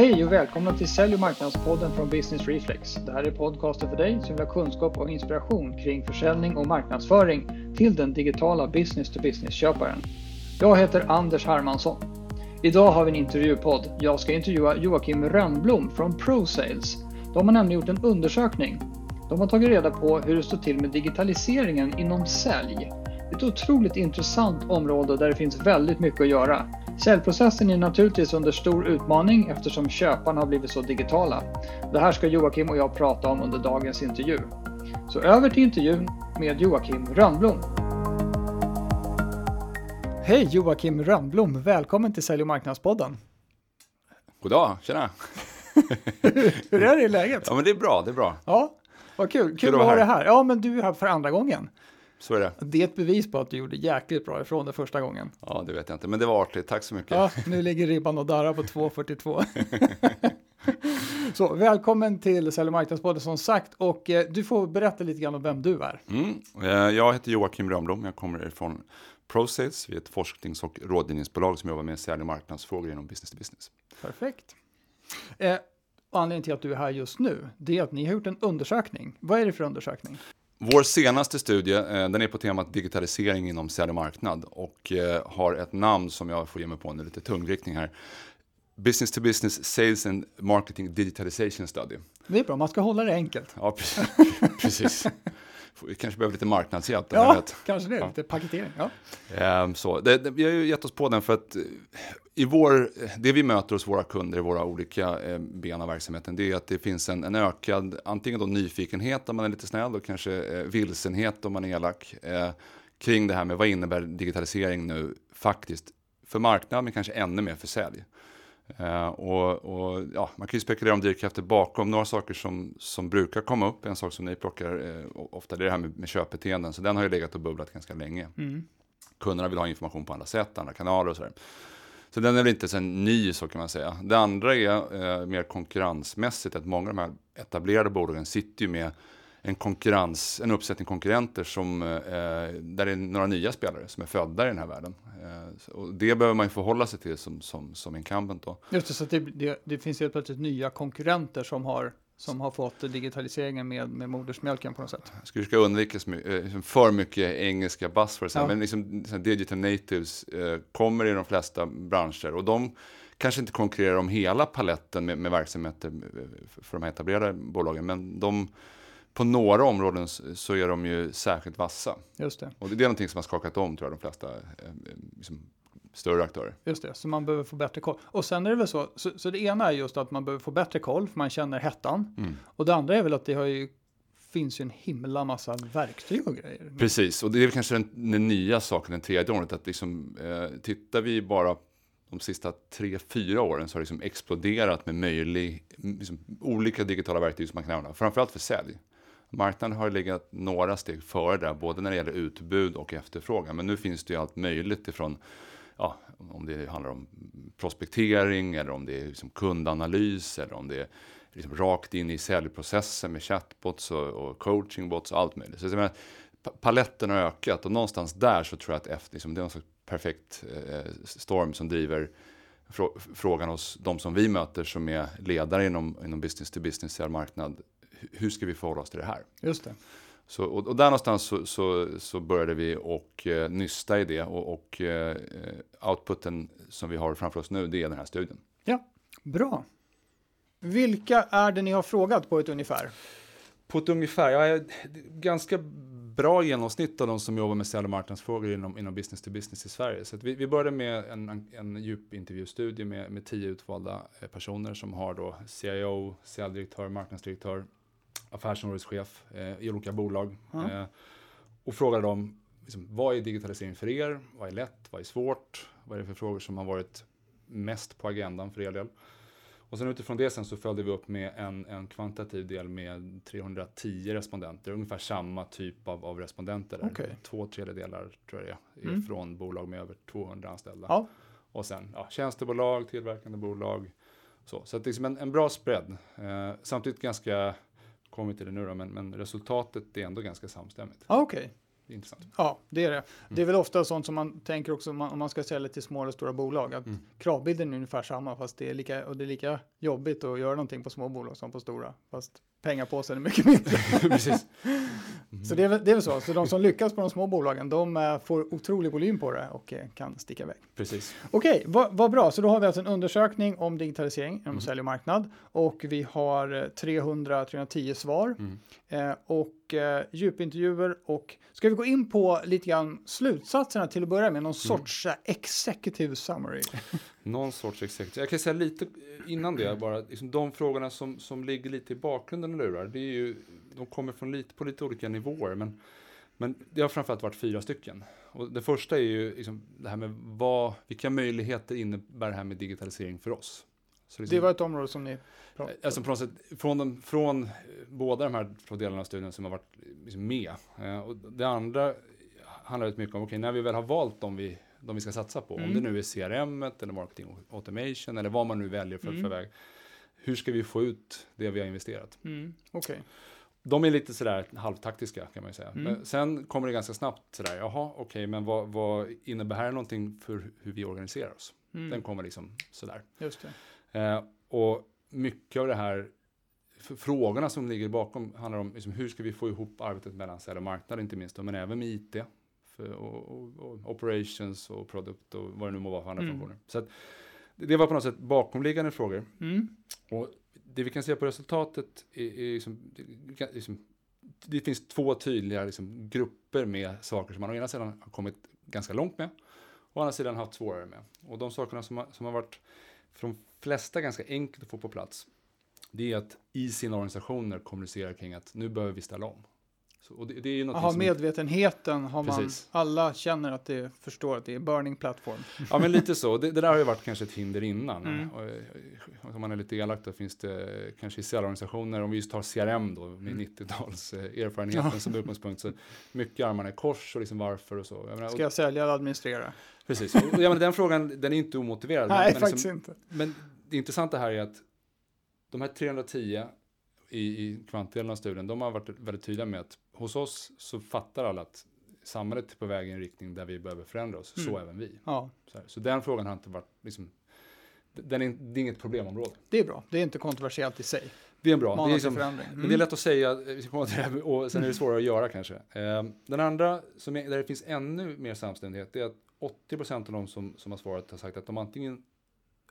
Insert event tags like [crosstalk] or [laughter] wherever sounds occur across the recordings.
Hej och välkomna till Sälj och marknadspodden från Business Reflex. Det här är podcasten för dig som vill ha kunskap och inspiration kring försäljning och marknadsföring till den digitala business-to-business-köparen. Jag heter Anders Hermansson. Idag har vi en intervjupodd. Jag ska intervjua Joakim Rönnblom från ProSales. De har nämligen gjort en undersökning. De har tagit reda på hur det står till med digitaliseringen inom sälj. Ett otroligt intressant område där det finns väldigt mycket att göra. Säljprocessen är naturligtvis under stor utmaning eftersom köparna har blivit så digitala. Det här ska Joakim och jag prata om under dagens intervju. Så över till intervjun med Joakim Rönnblom. Hej Joakim Rönnblom, välkommen till Sälj och marknadspodden. God dag, tjena! [laughs] Hur är det i läget? Ja men det är bra, det är bra. Ja, vad kul. Kul, kul att ha dig här. Ja, men du är här för andra gången. Så är det. Det är ett bevis på att du gjorde jäkligt bra ifrån det första gången. Ja, det vet jag inte, men det var artigt. Tack så mycket. Ja, nu ligger ribban och darrar på 2.42. [laughs] så välkommen till Sälj och marknadspodden som sagt och eh, du får berätta lite grann om vem du är. Mm. Eh, jag heter Joakim Rönnblom. Jag kommer från ProSales. Vi är ett forsknings och rådgivningsbolag som jobbar med sälj och marknadsfrågor inom business to business. Perfekt. Eh, anledningen till att du är här just nu, det är att ni har gjort en undersökning. Vad är det för undersökning? Vår senaste studie, eh, den är på temat digitalisering inom sälj och marknad och eh, har ett namn som jag får ge mig på nu, lite tungriktning här. Business to Business Sales and Marketing Digitalization Study. Det är bra, man ska hålla det enkelt. Ja, [laughs] precis. Vi kanske behöver lite marknadshjälp. Ja, kanske det. Ja. Lite paketering. Ja. Ehm, så, det, det, vi har ju gett oss på den för att eh, i vår, det vi möter hos våra kunder i våra olika eh, ben av verksamheten, det är att det finns en, en ökad, antingen då nyfikenhet om man är lite snäll och kanske eh, vilsenhet om man är elak, eh, kring det här med vad innebär digitalisering nu faktiskt för marknaden, men kanske ännu mer för sälj. Och, och, ja, man kan ju spekulera om drivkrafter bakom. Några saker som, som brukar komma upp, en sak som ni plockar ofta, det är det här med, med köpbeteenden. Så den har ju legat och bubblat ganska länge. Mm. Kunderna vill ha information på andra sätt, andra kanaler och sådär. Så den är väl inte så ny så kan man säga. Det andra är eh, mer konkurrensmässigt, att många av de här etablerade bolagen sitter ju med en konkurrens, en uppsättning konkurrenter som, eh, där det är några nya spelare som är födda i den här världen. Eh, och det behöver man ju förhålla sig till som, som, som incumbent då. Just det, så det, det, det finns helt plötsligt nya konkurrenter som har som har fått digitaliseringen med, med modersmjölken på något sätt. Jag skulle ska undvika liksom för mycket engelska buzzwords, ja. men liksom, digital natives eh, kommer i de flesta branscher och de kanske inte konkurrerar om hela paletten med, med verksamheter eh, för de här etablerade bolagen, men de på några områden så är de ju särskilt vassa. Just det. Och det är någonting som har skakat om tror jag de flesta eh, liksom, större aktörer. Just det, så man behöver få bättre koll. Och sen är det väl så, så, så det ena är just att man behöver få bättre koll för man känner hettan. Mm. Och det andra är väl att det har ju finns ju en himla massa verktyg och grejer. Precis, och det är väl kanske den, den nya saken, den tredje året, att liksom, eh, tittar vi bara de sista tre, fyra åren så har det liksom exploderat med möjlig, liksom, olika digitala verktyg som man kan använda, framförallt för sälj. Marknaden har legat några steg före där, både när det gäller utbud och efterfrågan. Men nu finns det ju allt möjligt ifrån, ja, om det handlar om prospektering eller om det är liksom kundanalys eller om det är liksom rakt in i säljprocessen med chatbots och, och coachingbots och allt möjligt. Så jag menar, paletten har ökat och någonstans där så tror jag att efter, liksom, det är en slags perfekt eh, storm som driver frågan hos de som vi möter som är ledare inom, inom business to business säljmarknad. hur ska vi förhålla oss till det här? Just det. Så, och, och där någonstans så, så, så, började vi och eh, nysta i det och, och eh, outputen som vi har framför oss nu, det är den här studien. Ja, bra. Vilka är det ni har frågat på ett ungefär? På ett ungefär, jag är ganska bra genomsnitt av de som jobbar med sälj och marknadsfrågor inom, inom business to business i Sverige. Så vi, vi började med en, en djup intervjustudie med, med tio utvalda eh, personer som har då CIO, säljdirektör, marknadsdirektör, affärsområdeschef eh, i olika bolag. Mm. Eh, och frågade dem, liksom, vad är digitalisering för er? Vad är lätt? Vad är svårt? Vad är det för frågor som har varit mest på agendan för er del? Och sen utifrån det sen så följde vi upp med en, en kvantitativ del med 310 respondenter, ungefär samma typ av, av respondenter. Okay. Två tredjedelar tror jag det är, mm. från bolag med över 200 anställda. Ja. Och sen ja, tjänstebolag, tillverkande bolag. Så, så det är liksom en, en bra spread. Eh, samtidigt ganska kommer till det nu då, men, men resultatet är ändå ganska samstämmigt. Okej, okay. intressant. Ja, det är det. Det är väl ofta sånt som man tänker också om man, om man ska sälja till små eller stora bolag. Att Mm. Kravbilden är ungefär samma fast det är, lika, och det är lika jobbigt att göra någonting på små bolag som på stora. Fast pengapåsen är mycket mindre. [laughs] Precis. [laughs] Så det är, väl, det är väl så. Så de som lyckas på de små bolagen de eh, får otrolig volym på det och eh, kan sticka iväg. Precis. Okej, vad, vad bra. Så då har vi alltså en undersökning om digitalisering inom Mm. sälj och marknad. Och vi har eh, 300-310 svar. Mm. Eh, och eh, djupintervjuer. Och ska vi gå in på lite grann slutsatserna till att börja med? Mm. Någon sorts eh, executive summary. [laughs] Någon sorts executive. Jag kan säga lite innan det bara, liksom de frågorna som, som ligger lite i bakgrunden och lurar, det är ju, de kommer från lite, på lite olika nivåer. Men, men det har framförallt varit fyra stycken. Och det första är ju liksom det här med vad, vilka möjligheter innebär det här med digitalisering för oss? Så liksom- Det var ett område som ni pratade Alltså på något sätt, från, de, från eh, båda de här två delarna av studien som har varit liksom med. Eh, och det andra handlar rätt mycket om, okej, när vi väl har valt de vi, de vi ska satsa på, om Mm. det nu är CRM eller marketing automation eller vad man nu väljer för, Mm. för väg. Hur ska vi få ut det vi har investerat? Mm, Okej. De är lite sådär halvtaktiska kan man ju säga. Mm. Men sen kommer det ganska snabbt sådär, jaha, okej, men vad, vad innebär det någonting för hur vi organiserar oss? Mm, Den kommer liksom sådär. Just det. Eh, och mycket av det här, frågorna som ligger bakom handlar om liksom, hur ska vi få ihop arbetet mellan sälj och marknad inte minst, då, men även med IT. För, och, och, och operations och produkt och vad det nu må vara för andra Mm. funktioner. Så att, det var på något sätt bakomliggande frågor. Mm, Och det vi kan se på resultatet är, är liksom, det, liksom, det finns två tydliga liksom, grupper med saker som man å ena sidan har kommit ganska långt med och å andra sidan haft svårare med. Och de sakerna som har, som har varit för de flesta ganska enkelt att få på plats det är att i sina organisationer kommunicera kring att nu behöver vi ställa om. Så, och det, det är ju Aha, medvetenheten har man, Precis. alla känner att det förstår att det är burning platform. Ja, men lite så. Det, det där har ju varit kanske ett hinder innan. Mm. Och, om man är lite elak då finns det kanske i säljorganisationer, om vi just tar CRM då med Mm. 90-tals eh, erfarenheten Ja. som utgångspunkt, så mycket armarna i kors och liksom varför och så. Jag menar, Ska jag sälja eller administrera? Precis, och, jag menar, den frågan den är inte omotiverad. Nej, men, men, faktiskt liksom, inte. men det intressanta här är att de här 310 i, i kvantdelen av studien, de har varit väldigt tydliga med att hos oss så fattar alla att samhället är på väg i en riktning där vi behöver förändra oss, så Mm. även vi. Ja, Så, så den frågan har inte varit, liksom, den är, det är inget problemområde. det är bra. Det är inte kontroversiellt i sig. Det är bra. Det är, liksom, förändring. men det är lätt att säga, här, och sen är det svårare att göra kanske. Eh, Den andra, som är, där det finns ännu mer samstämmighet, det är att 80% av de som, som har svarat har sagt att de antingen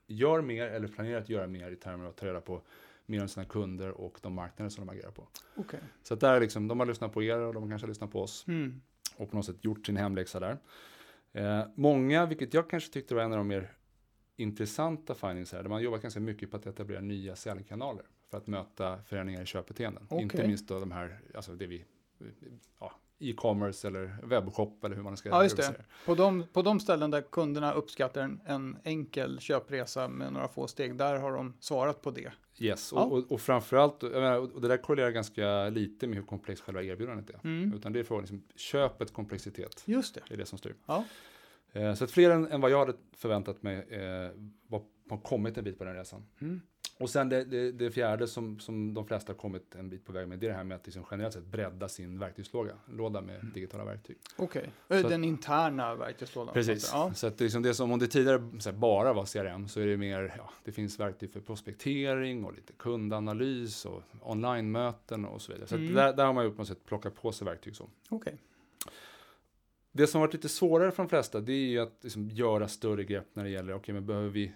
gör mer eller planerar att göra mer i termer av att ta reda på mer om sina kunder och de marknader som de agerar på. Okej. Så att där är liksom, de har lyssnat på er och de kanske har lyssnat på oss Mm. och på något sätt gjort sin hemläxa där. Eh, många, vilket jag kanske tyckte var en av de mer intressanta findings här, där man jobbat ganska mycket på att etablera nya säljkanaler för att möta förändringar i köpbeteenden. Okej. Inte minst då de här, alltså det vi, ja, e-commerce eller webbshop eller hur man ska Ja, just det. På de, på de ställen där kunderna uppskattar en, en enkel köpresa med några få steg, där har de svarat på det. Yes, Ja. och, och, och framförallt, menar, och det där korrelerar ganska lite med hur komplext själva erbjudandet är. Mm. Utan det är frågan, liksom, köpets komplexitet, Just det. det är det som styr. Ja. Eh, Så att fler än, än vad jag hade förväntat mig eh, var, har kommit en bit på den resan. Mm. Och sen det, det, det fjärde som, som de flesta har kommit en bit på väg med, det är det här med att liksom generellt sett bredda sin verktygslåda låda med Mm. digitala verktyg. Okej. Så Eh, att- Den interna verktygslådan. Precis. Ja. Så att liksom det som om det tidigare här, bara var CRM så är det mer, ja, det finns verktyg för prospektering och lite kundanalys och online-möten och så vidare. Så Mm. där, där har man ju på något sätt plockat på sig verktyg så. Okej. Det som har varit lite svårare för de flesta det är ju att liksom göra större grepp när det gäller, okej men behöver vi,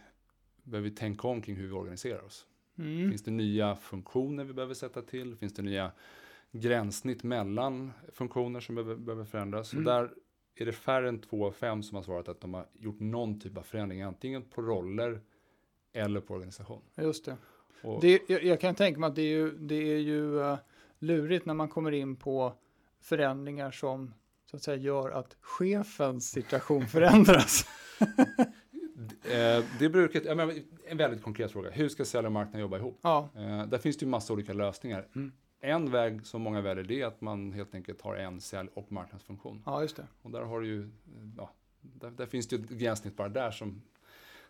behöver vi tänka om kring hur vi organiserar oss? Mm. Finns det nya funktioner vi behöver sätta till? Finns det nya gränssnitt mellan funktioner som behöver, behöver förändras? Mm. Och där är det färre än två av fem som har svarat att de har gjort någon typ av förändring, antingen på roller eller på organisation. Just det. Och, det jag, jag kan tänka mig att det är ju, det är ju eh, lurigt när man kommer in på förändringar som så att säga gör att chefens situation förändras. [laughs] [laughs] eh, det brukar, jag menar, en väldigt konkret fråga, hur ska sälj och marknad jobba ihop? ja. Eh, där finns det ju massa olika lösningar. Mm. En väg som många väljer det är att man helt enkelt har en sälj och marknadsfunktion. ja, just det. Och där har du ju, eh, ja, där, där finns det ju ett gränssnitt bara där som,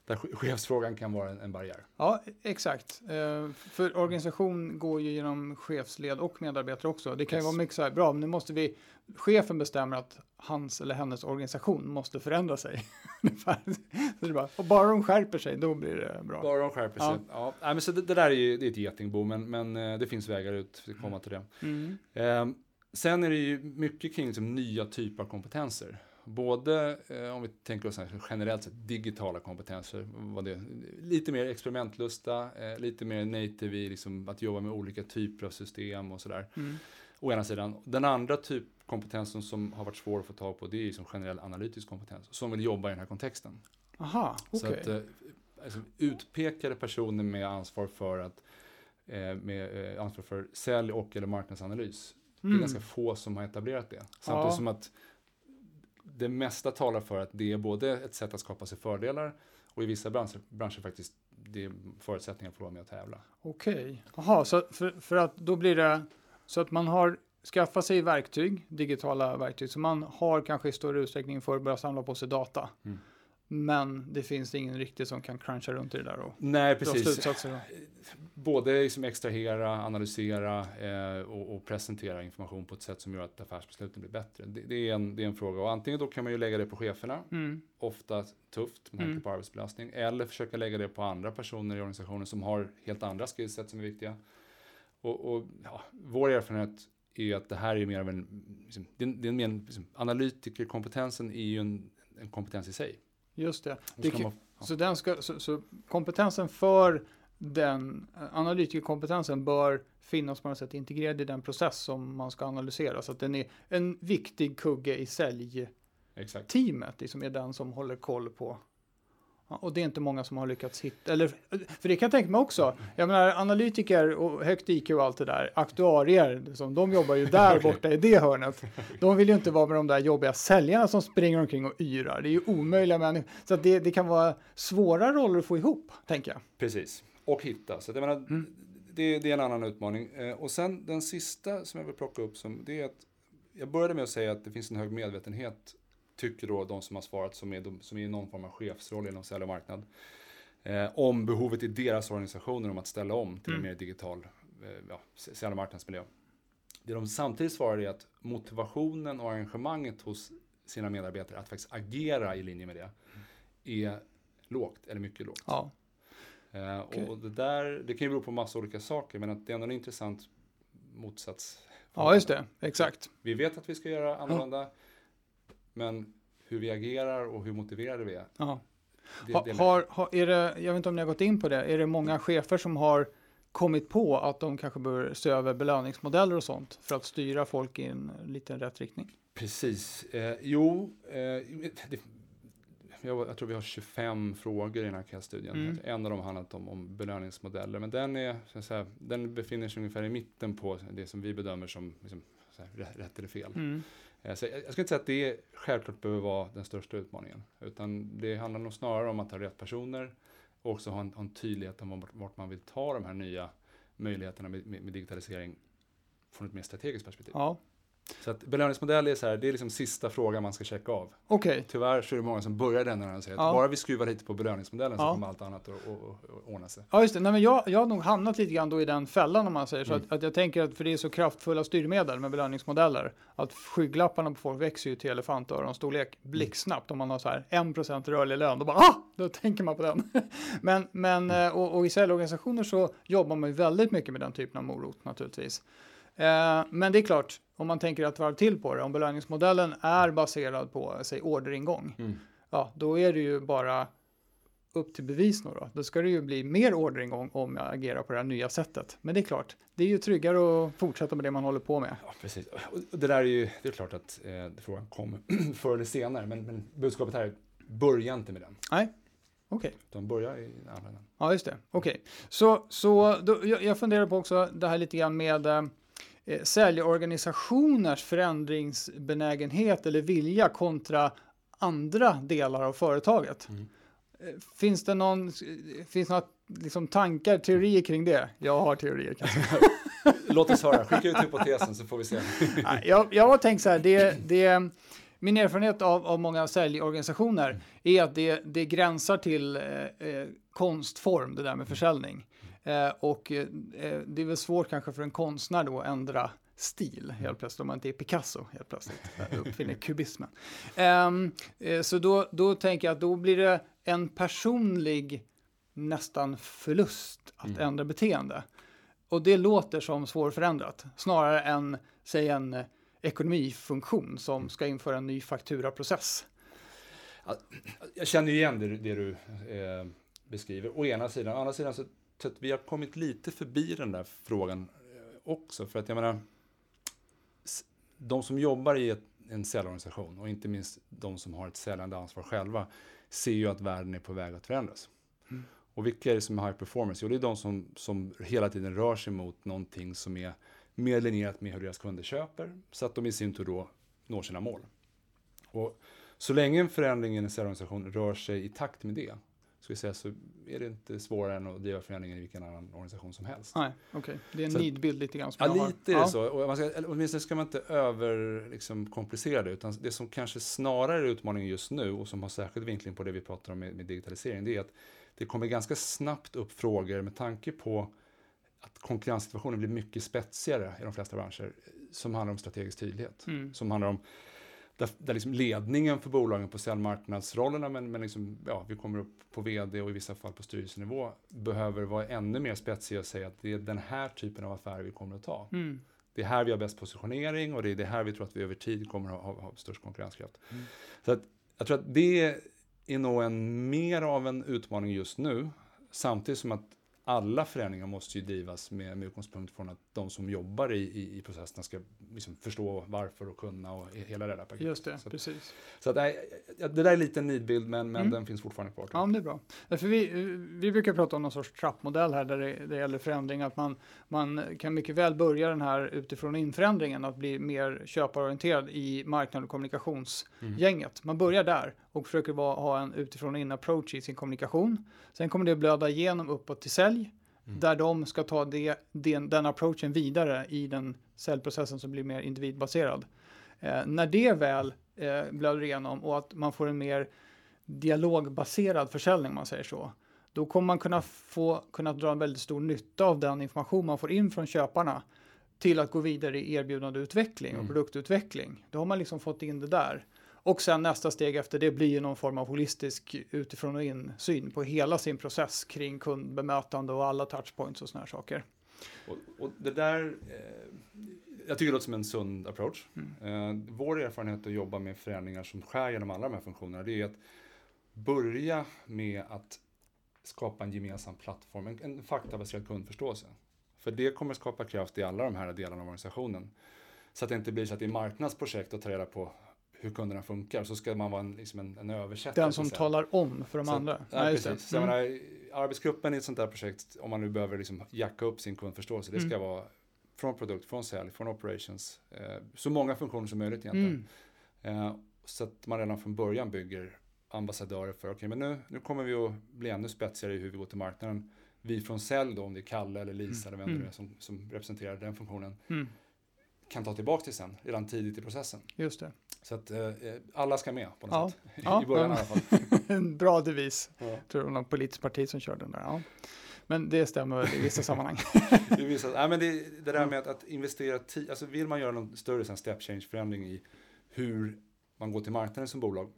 där chefsfrågan kan vara en, en barriär. Ja, exakt. Eh, för organisation går ju genom chefsled och medarbetare också. Det kan yes. ju vara mycket så här, bra, nu måste vi, chefen bestämmer att hans eller hennes organisation måste förändra sig. [laughs] så bara, och bara de skärper sig, då blir det bra. Bara de skärper sig. Ja. ja. men så det, det, där är ju det är ett getingbo, men, men eh, det finns vägar ut för att komma till det. Mm. Eh, sen är det ju mycket kring liksom, nya typer av kompetenser. Både eh, om vi tänker oss generellt sett digitala kompetenser, vad det, lite mer experimentlusta, eh, lite mer native i liksom, att jobba med olika typer av system och sådär. Mm. Å ena sidan. Den andra typ kompetensen som har varit svår att få tag på det är liksom generell analytisk kompetens som vill jobba i den här kontexten. Aha, okay. Så att, eh, alltså, utpekade personer med ansvar för att eh, med eh, ansvar för sälj och eller marknadsanalys. Mm. Det är mm. ganska få som har etablerat det. Samtidigt ja. som att det mesta talar för att det är både ett sätt att skapa sig fördelar och i vissa branscher, branscher faktiskt det är förutsättningar för att vara med och tävla. Okej, okay. jaha, så för, för att då blir det så att man har skaffat sig verktyg, digitala verktyg, så man har kanske i större utsträckning för att börja samla på sig data. Mm. Men det finns ingen riktigt som kan cruncha runt i det där och Nej, precis. Både liksom extrahera, analysera eh, och, och, presentera information på ett sätt som gör att affärsbesluten blir bättre. Det, det, är, en, det är en fråga och antingen då kan man ju lägga det på cheferna, mm. ofta tufft med tanke mm. på arbetsbelastning, eller försöka lägga det på andra personer i organisationen som har helt andra skillset som är viktiga. Och, och ja, vår erfarenhet är att det här är mer av en, liksom, det, det är mer liksom, analytikerkompetensen är ju en, en kompetens i sig. Just det. det kan, man, ja. så, den ska, så, så, kompetensen för den analytikerkompetensen bör finnas på något sätt integrerad i den process som man ska analysera. Så att den är en viktig kugge i säljteamet, som är den som håller koll på och det är inte många som har lyckats hitta, eller för det kan jag tänka mig också. Jag menar analytiker och högt IQ och allt det där, aktuarier, som, de jobbar ju [laughs] där borta i det hörnet. De vill ju inte vara med de där jobbiga säljarna som springer omkring och yrar. Det är ju omöjliga människor. Så det, det kan vara svåra roller att få ihop, tänker jag. Precis, och hitta. Så jag menar, mm. det, det, är en annan utmaning. Eh, och sen den sista som jag vill plocka upp, som, det är att jag började med att säga att det finns en hög medvetenhet tycker då de som har svarat som är, de, som är i någon form av chefsroll inom sälj och marknad. Eh, om behovet i deras organisationer om att ställa om till mm. en mer digital eh, ja, sälj och marknadsmiljö. Det de samtidigt svarar är att motivationen och engagemanget hos sina medarbetare att faktiskt agera i linje med det är lågt eller mycket lågt. Ja. Eh, okay. Och det där, det kan ju bero på massa olika saker men att det är ändå en intressant motsats. Ja, just det. Exakt. Vi vet att vi ska göra annorlunda. Ja. Men hur vi agerar och hur motiverade vi är. Ja. Det, ha, har, har, är det, jag vet inte om ni har gått in på det. Är det många chefer som har kommit på att de kanske bör se över belöningsmodeller och sånt för att styra folk i en liten rätt riktning? Precis. Eh, jo, eh, det, jag, jag, tror vi har 25 frågor i den här studien. Mm. En av dem handlar om, om belöningsmodeller, men den, är, så att säga, den befinner sig ungefär i mitten på det som vi bedömer som liksom, här, rätt eller fel. Mm. Eh, så jag, jag ska inte säga att det självklart behöver vara den största utmaningen. Utan det handlar nog snarare om att ha rätt personer och också ha en, ha en tydlighet om vart, vart, man vill ta de här nya möjligheterna med, med, med digitalisering från ett mer strategiskt perspektiv. Ja. Så att belöningsmodell är så här, det är liksom sista frågan man ska checka av. Okay. Tyvärr så är det många som börjar den när de säger ja. att bara vi skruvar lite på belöningsmodellen ja. så kommer allt annat att ordna sig. Ja, just det. Nej, men jag, jag har nog hamnat lite grann då i den fällan om man säger så. Mm. Att, att, jag tänker att för det är så kraftfulla styrmedel med belöningsmodeller. Att skygglapparna på folk växer ju till elefantöron-storlek blixtsnabbt. Om man har så här 1% rörlig lön, då bara ah! Då tänker man på den. [laughs] men, men, mm. och, och i säljorganisationer så jobbar man ju väldigt mycket med den typen av morot naturligtvis. Eh, men det är klart, om man tänker ett varv till på det, om belöningsmodellen är baserad på, säg orderingång, mm. ja, då är det ju bara upp till bevis nu då. Då ska det ju bli mer orderingång om jag agerar på det här nya sättet. Men det är klart, det är ju tryggare att fortsätta med det man håller på med. Ja, precis. Och det där är ju, det är klart att eh, frågan kommer [clears throat] förr eller senare, men, men budskapet här är, börja inte med den. Nej, okej. Okay. De börjar i andra änden. Ja, just det. Okej. Okay. Så, så då, jag, jag funderar på också det här lite grann med eh, eh, säljorganisationers förändringsbenägenhet eller vilja kontra andra delar av företaget. Mm. Eh, finns det någon, finns några liksom, tankar, teorier kring det? Jag har teorier kanske. [laughs] Låt oss höra, skicka ut hypotesen så får vi se. [laughs] jag, jag har tänkt så här, det, det, min erfarenhet av, av många säljorganisationer mm. är att det, det gränsar till eh, eh, konstform, det där med försäljning. Eh, och eh, det är väl svårt kanske för en konstnär då att ändra stil helt plötsligt, om man inte är Picasso helt plötsligt, uppfinner kubismen. Um, så då, då tänker jag att då blir det en personlig nästan förlust att mm. ändra beteende. Och det låter som svårförändrat, snarare än, säg en eh, ekonomifunktion som mm. ska införa en ny fakturaprocess. Jag känner igen det, det du eh, beskriver, å ena sidan. Å andra sidan så, så att vi har kommit lite förbi den där frågan eh, också. För att jag menar, de som jobbar i ett, en säljorganisation och inte minst de som har ett säljande ansvar själva ser ju att världen är på väg att förändras. Mm. Och vilka är det som är high performance? Jo, det är de som, som hela tiden rör sig mot någonting som är mer linjerat med hur deras kunder köper, så att de i sin tur då når sina mål. Och så länge en förändring i en säljorganisation rör sig i takt med det, ska säga, så är det inte svårare än att driva förändringen i vilken annan organisation som helst. Nej, okej. Okay. Det är en nidbild lite grann som Ja, lite är det så. Och man ska, åtminstone ska man inte över liksom, komplicera det, utan det som kanske snarare är utmaningen just nu och som har särskild vinkling på det vi pratar om med, med digitalisering, det är att det kommer ganska snabbt upp frågor med tanke på att konkurrenssituationen blir mycket spetsigare i de flesta branscher som handlar om strategisk tydlighet. Mm. Som handlar om där, där liksom ledningen för bolagen på säljmarknadsrollerna, men, men liksom, ja, vi kommer upp på vd och i vissa fall på styrelsenivå, behöver vara ännu mer spetsiga och säga att det är den här typen av affärer vi kommer att ta. Mm. Det är här vi har bäst positionering och det är det här vi tror att vi över tid kommer att ha, ha, ha störst konkurrenskraft. Mm. Så att, jag tror att det är nog en, mer av en utmaning just nu. Samtidigt som att alla förändringar måste ju drivas med, med utgångspunkt från att de som jobbar i, i, i processerna ska liksom förstå varför och kunna och hela det där paketet. Just det, så precis. Så att, det där är lite en nidbild men, men mm. den finns fortfarande kvar. Ja, men det är bra. För vi, vi brukar prata om någon sorts trappmodell här där det, det gäller förändring. Att man, man kan mycket väl börja den här utifrån införändringen att bli mer köparorienterad i marknad och kommunikationsgänget. Mm. Man börjar där och försöker vara, ha en utifrån och in approach i sin kommunikation. Sen kommer det blöda igenom uppåt till sälj Mm. Där de ska ta det, den, den approachen vidare i den säljprocessen som blir mer individbaserad. Eh, när det väl eh, blöder igenom och att man får en mer dialogbaserad försäljning, om man säger så, då kommer man kunna, få, kunna dra en väldigt stor nytta av den information man får in från köparna till att gå vidare i erbjudandeutveckling och mm. produktutveckling. Då har man liksom fått in det där. Och sen nästa steg efter det blir någon form av holistisk utifrån och in syn på hela sin process kring kundbemötande och alla touchpoints och såna här saker. Och, och det där, eh, jag tycker det låter som en sund approach. Mm. Eh, vår erfarenhet att jobba med förändringar som skär genom alla de här funktionerna, det är att börja med att skapa en gemensam plattform, en, en faktabaserad kundförståelse. För det kommer skapa kraft i alla de här delarna av organisationen. Så att det inte blir så att det är marknadsprojekt att ta reda på hur kunderna funkar så ska man vara en, liksom en, en översättare. Den som talar om för de så, andra. Ja, Nej, precis. Så mm. menar, arbetsgruppen i ett sånt där projekt, om man nu behöver liksom jacka upp sin kundförståelse, det ska mm. vara från produkt, från sälj, från operations, eh, så många funktioner som möjligt egentligen. Mm. Eh, så att man redan från början bygger ambassadörer för, okej okay, men nu, nu kommer vi att bli ännu spetsigare i hur vi går till marknaden. Vi från sälj då, om det är Kalle eller Lisa mm. eller vem det är som, som representerar den funktionen, mm. Kan ta tillbaka till sen, redan tidigt i processen. Just det. Så att eh, alla ska med på något ja. sätt. [laughs] I början ja. i alla fall. [laughs] en bra devis. Ja. Jag tror det var någon politisk parti som körde den där. Ja. Men det stämmer väl i vissa [laughs] sammanhang. I vissa, nej, men det, det där med att, att investera tid, alltså vill man göra någon större step change förändring i hur man går till marknaden som bolag.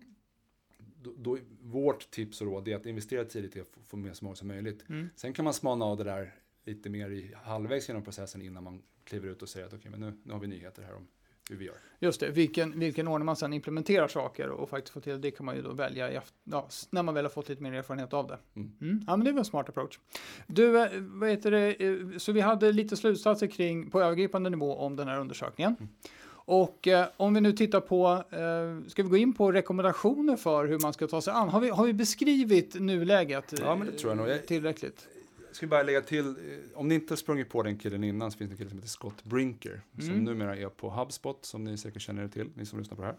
Då, då, vårt tips och råd är att investera tidigt i att få, med så många som möjligt. Mm. Sen kan man smana av det där lite mer i halvvägs genom processen innan man kliver ut och säger att okej, okay, men nu, nu har vi nyheter här om hur vi gör. Just det, vilken, vilken ordning man sedan implementerar saker och faktiskt får till det kan man ju då välja ja, när man väl har fått lite mer erfarenhet av det. Mm. Mm. Ja, men det var en smart approach. Du, eh, vad heter det, eh, så vi hade lite slutsatser kring på övergripande nivå om den här undersökningen. Mm. Och eh, om vi nu tittar på, eh, ska vi gå in på rekommendationer för hur man ska ta sig an? Har vi, har vi beskrivit nuläget ja, men det tror jag nog. tillräckligt? Ska bara lägga till, eh, om ni inte har sprungit på den killen innan så finns det en kille som heter Scott Brinker. Mm. Som numera är på HubSpot, som ni säkert känner till, ni som lyssnar på det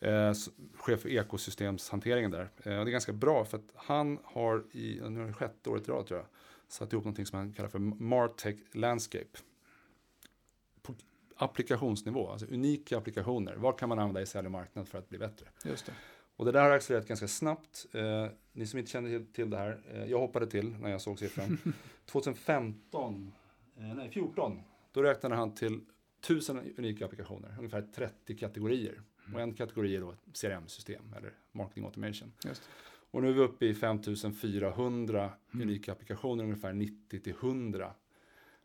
här. Eh, chef för ekosystemshanteringen där. Eh, det är ganska bra för att han har i, nu är det sjätte året i rad tror jag, satt ihop någonting som han kallar för Martech Landscape. På applikationsnivå, alltså unika applikationer. Vad kan man använda i sälj och marknad för att bli bättre? Just det. Och det där har accelererat ganska snabbt. Eh, ni som inte känner till, det här, eh, jag hoppade till när jag såg siffran. [laughs] 2015, eh, nej 14, då räknade han till 1000 unika applikationer, ungefär 30 kategorier. Och en kategori är då CRM-system eller marketing automation. Och nu är vi uppe i 5400 unika applikationer, ungefär 90 till 100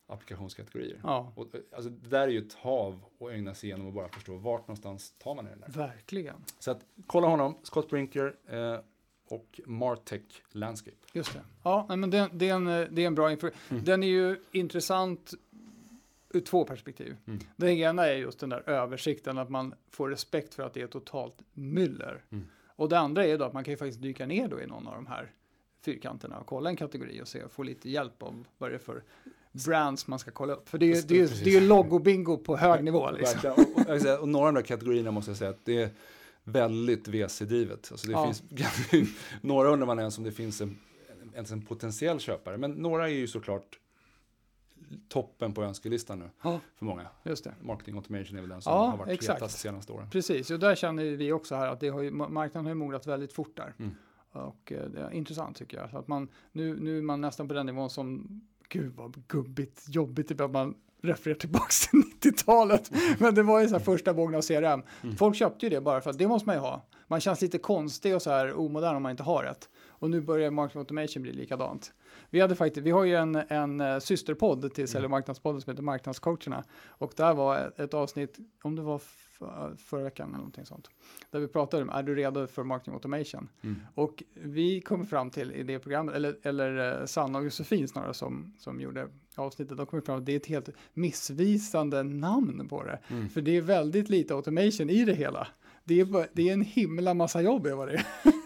applikationskategorier. Ja, Och, eh, alltså, det där är ju ett hav att ägna sig igenom och bara förstå vart någonstans tar man i den där. verkligen. Så att, kolla honom, Scott Brinker eh, och Martech Landscape. Just det. Ja, men det, det, är en, eh, det är en bra info. Mm. Den är ju intressant ur två perspektiv. Mm. Det ena är just den där översikten, att man får respekt för att det är totalt myller. Mm. Och det andra är då att man kan ju faktiskt dyka ner då i någon av de här fyrkanterna och kolla en kategori och se och få lite hjälp av vad det är för brands man ska kolla upp. För det är ju det är, det är logo-bingo på hög nivå. Liksom. Och, och, några av de där kategorierna måste jag säga att det är väldigt VC-drivet. Alltså det Ja. finns, [laughs] några undrar man ens om det finns en, ens en potentiell köpare. Men några är ju såklart toppen på önskelistan nu Ja, för många. just det. Marketing automation är väl den som Ja, har varit exakt. hetast de senaste åren. Precis, och där känner vi också här att det har ju, marknaden har ju moglat väldigt fort där. Mm. Och eh, det är intressant tycker jag. Så att man, nu, nu är man nästan på den nivån som, gud vad gubbigt, jobbigt, typ att man refererar tillbaka till [laughs] 90-talet. Men det var ju så här första vågen av CRM. Folk köpte ju det bara för att det måste man ju ha. Man känns lite konstig och så här omodern om man inte har ett. Och nu börjar marketing automation bli likadant. Vi, hade faktiskt, vi har ju en, en eh, systerpodd till Sälj och marknadspodden som heter Marknadscoacherna. Och där var ett, avsnitt, om det var för, förra veckan eller någonting sånt. Där vi pratade om, är du redo för marketing automation? Mm. Och vi kom fram till i det programmet, eller, eller eh, Sanna och Josefin snarare som, som gjorde avsnittet, de kom fram till att det är ett helt missvisande namn på det. Mm. För det är väldigt lite automation i det hela. Det är, bara, det är en himla massa jobb är vad det är. [laughs]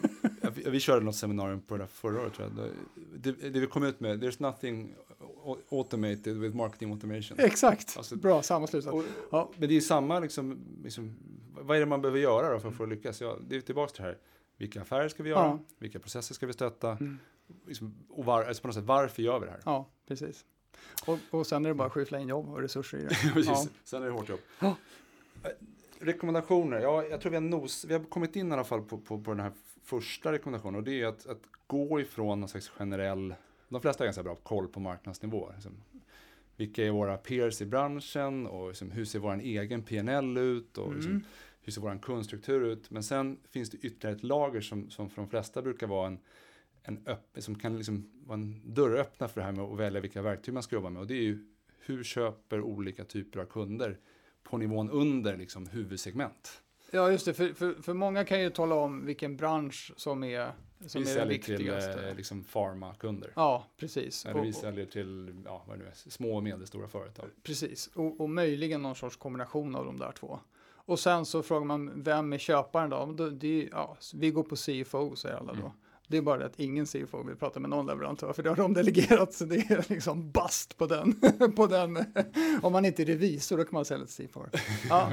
Vi, vi körde något seminarium på det där förra året tror jag. Det, det vi kom ut med, there's nothing au- automated with marketing automation. Exakt, Alltså- bra, samma slutsats. Ja. Men det är samma, liksom, liksom, vad är det man behöver göra då för, att lyckas? Ja, det är tillbaka till det här, vilka affärer ska vi göra? Ja. Vilka processer ska vi stötta? Mm. Liksom, och var, alltså på något sätt, varför gör vi det här? Ja, precis. Och, och sen är det bara att skyffla in jobb och resurser i det. [laughs] Precis, Ja. sen är det hårt jobb. Ja. Eh, Rekommendationer, ja, jag tror vi har, nos, vi har kommit in i alla fall på, på, på den här första rekommendationen och det är att, att gå ifrån någon slags generell, de flesta har ganska bra koll på marknadsnivå. Liksom, vilka är våra peers i branschen och liksom, hur ser vår egen PNL ut och liksom, Mm. hur ser vår kundstruktur ut. Men sen finns det ytterligare ett lager som, som för de flesta brukar vara en, en öpp, som kan liksom vara en dörröppnare för det här med att välja vilka verktyg man ska jobba med. Och det är ju hur köper olika typer av kunder på nivån under liksom, huvudsegment. Ja, just det. För, för, för många kan ju tala om vilken bransch som är, som vi är den säljer till viktigaste. eh, liksom pharma-kunder. Ja, precis. Eller Och- vi säljer till ja, vad det nu är, små och medelstora företag. Precis, och, och möjligen någon sorts kombination av de där två. Och sen så frågar man, vem är köparen då? Det ja, vi går på CFO, säger alla då. Mm. Det är bara det att ingen CFO vill prata med någon leverantör, för det har de delegerat, så det är [laughs] liksom bast på den. [laughs] på den. Om man inte är revisor, då kan man sälja till CFO. [laughs] Ja.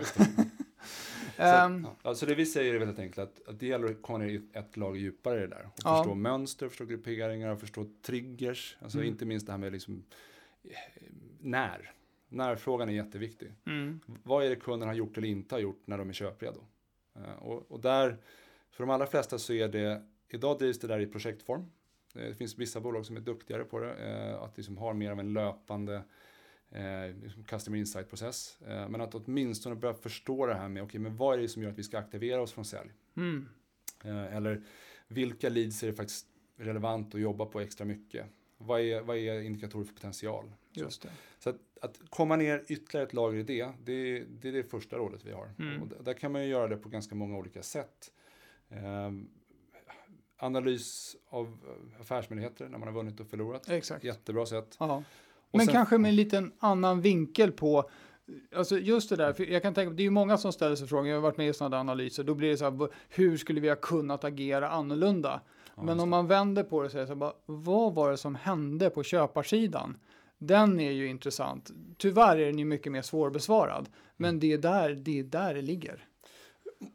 Ehm, Så, ja, alltså det vi säger är väldigt enkelt att, att det gäller att komma ner ett lag djupare i det där. Och Ja. förstå mönster, förstå grupperingar, förstå triggers. Alltså Mm. inte minst det här med liksom, eh, när. När-frågan är jätteviktig. mm, Vad är det kunden har gjort eller inte har gjort när de är köpredo? Eh, Och, och där, för de allra flesta så är det, idag drivs det där i projektform. Eh, Det finns vissa bolag som är duktigare på det, att liksom har mer av en löpande eh, liksom customer insight-process. Eh, men att åtminstone börja förstå det här med, okej, men vad är det som gör att vi ska aktivera oss från sälj? mm, Eh, eller vilka leads är det faktiskt relevant att jobba på extra mycket? Vad är, vad är indikatorer för potential? Just det. Så att, att komma ner ytterligare ett lager i det, det, är- det är det första rådet vi har. Mm. Och där kan man ju göra det på ganska många olika sätt. Ehm, analys av eh, affärsmöjligheter när man har vunnit och förlorat. Exakt. Jättebra sätt. Ja. Men sen- kanske med en liten annan vinkel på, alltså just det där, för jag kan tänka, det är ju många som ställer sig frågan, jag har varit med i sådana analyser, då blir det så här, hur skulle vi ha kunnat agera annorlunda? Ja, Men om man vänder på det och säger så här, bara, vad var det som hände på köparsidan? Den är ju intressant. Tyvärr är den ju mycket mer svårbesvarad, men det är där det, är där det ligger.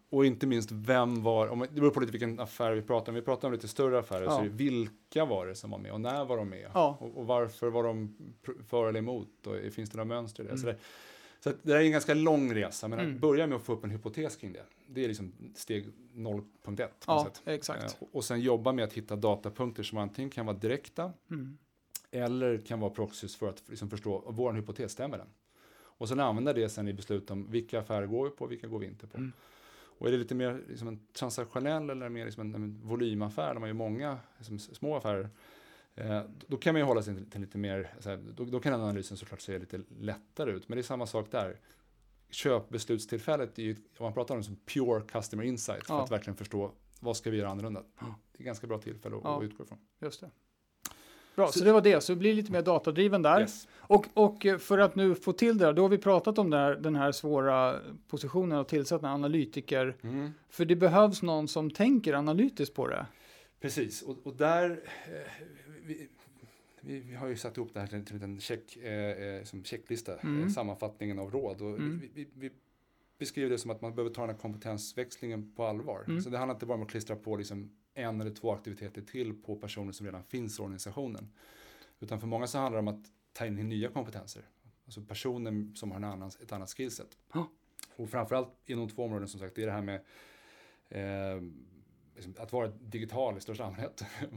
Och inte minst vem var, om, det beror på lite vilken affär vi pratar om. Vi pratar om lite större affärer, Ja. så vilka var det som var med och när var de med? Ja. Och, och varför var de för eller emot? Och finns det några mönster i det? Så, Mm. det Så det är en ganska lång resa, men Mm. att börja med att få upp en hypotes kring det. Det är liksom steg 0.1 på något Ja, exakt. Eh, Och sen jobba med att hitta datapunkter som antingen kan vara direkta Mm. eller kan vara proxys för att liksom förstå, vår hypotes, stämmer den? Och sen använda det sen i beslut om vilka affärer går vi på, vilka går vi inte på. Och är det lite mer liksom en transaktionell eller mer liksom en, en volymaffär där man gör många liksom, små affärer. Eh, då kan man ju hålla sig till, till lite mer, så här, då, då kan den analysen såklart se lite lättare ut. Men det är samma sak där. Köpbeslutstillfället är ju, om man pratar om som pure customer insight för Ja. att verkligen förstå vad ska vi göra annorlunda. Det är ett ganska bra tillfälle att, Ja. att utgå ifrån. Just det. Bra, så, det var det. Så det blir lite mer datadriven där. Yes. Och, och för att nu få till det, då har vi pratat om den här, den här svåra positionen att tillsätta en analytiker. Mm. För det behövs någon som tänker analytiskt på det. Precis, och, och där, eh, vi, vi, vi har ju satt ihop det här till en, check, eh, eh, som checklista, Mm. eh, sammanfattningen av råd. Och Mm. vi, vi, vi beskriver det som att man behöver ta den här kompetensväxlingen på allvar. Mm. Så det handlar inte bara om att klistra på liksom en eller två aktiviteter till på personer som redan finns i organisationen. Utan för många så handlar det om att ta in nya kompetenser. Alltså personer som har en annan, ett annat skillset. Ja. Och framförallt inom två områden som sagt, det är det här med eh, liksom, att vara digital i största allmänhet. [laughs]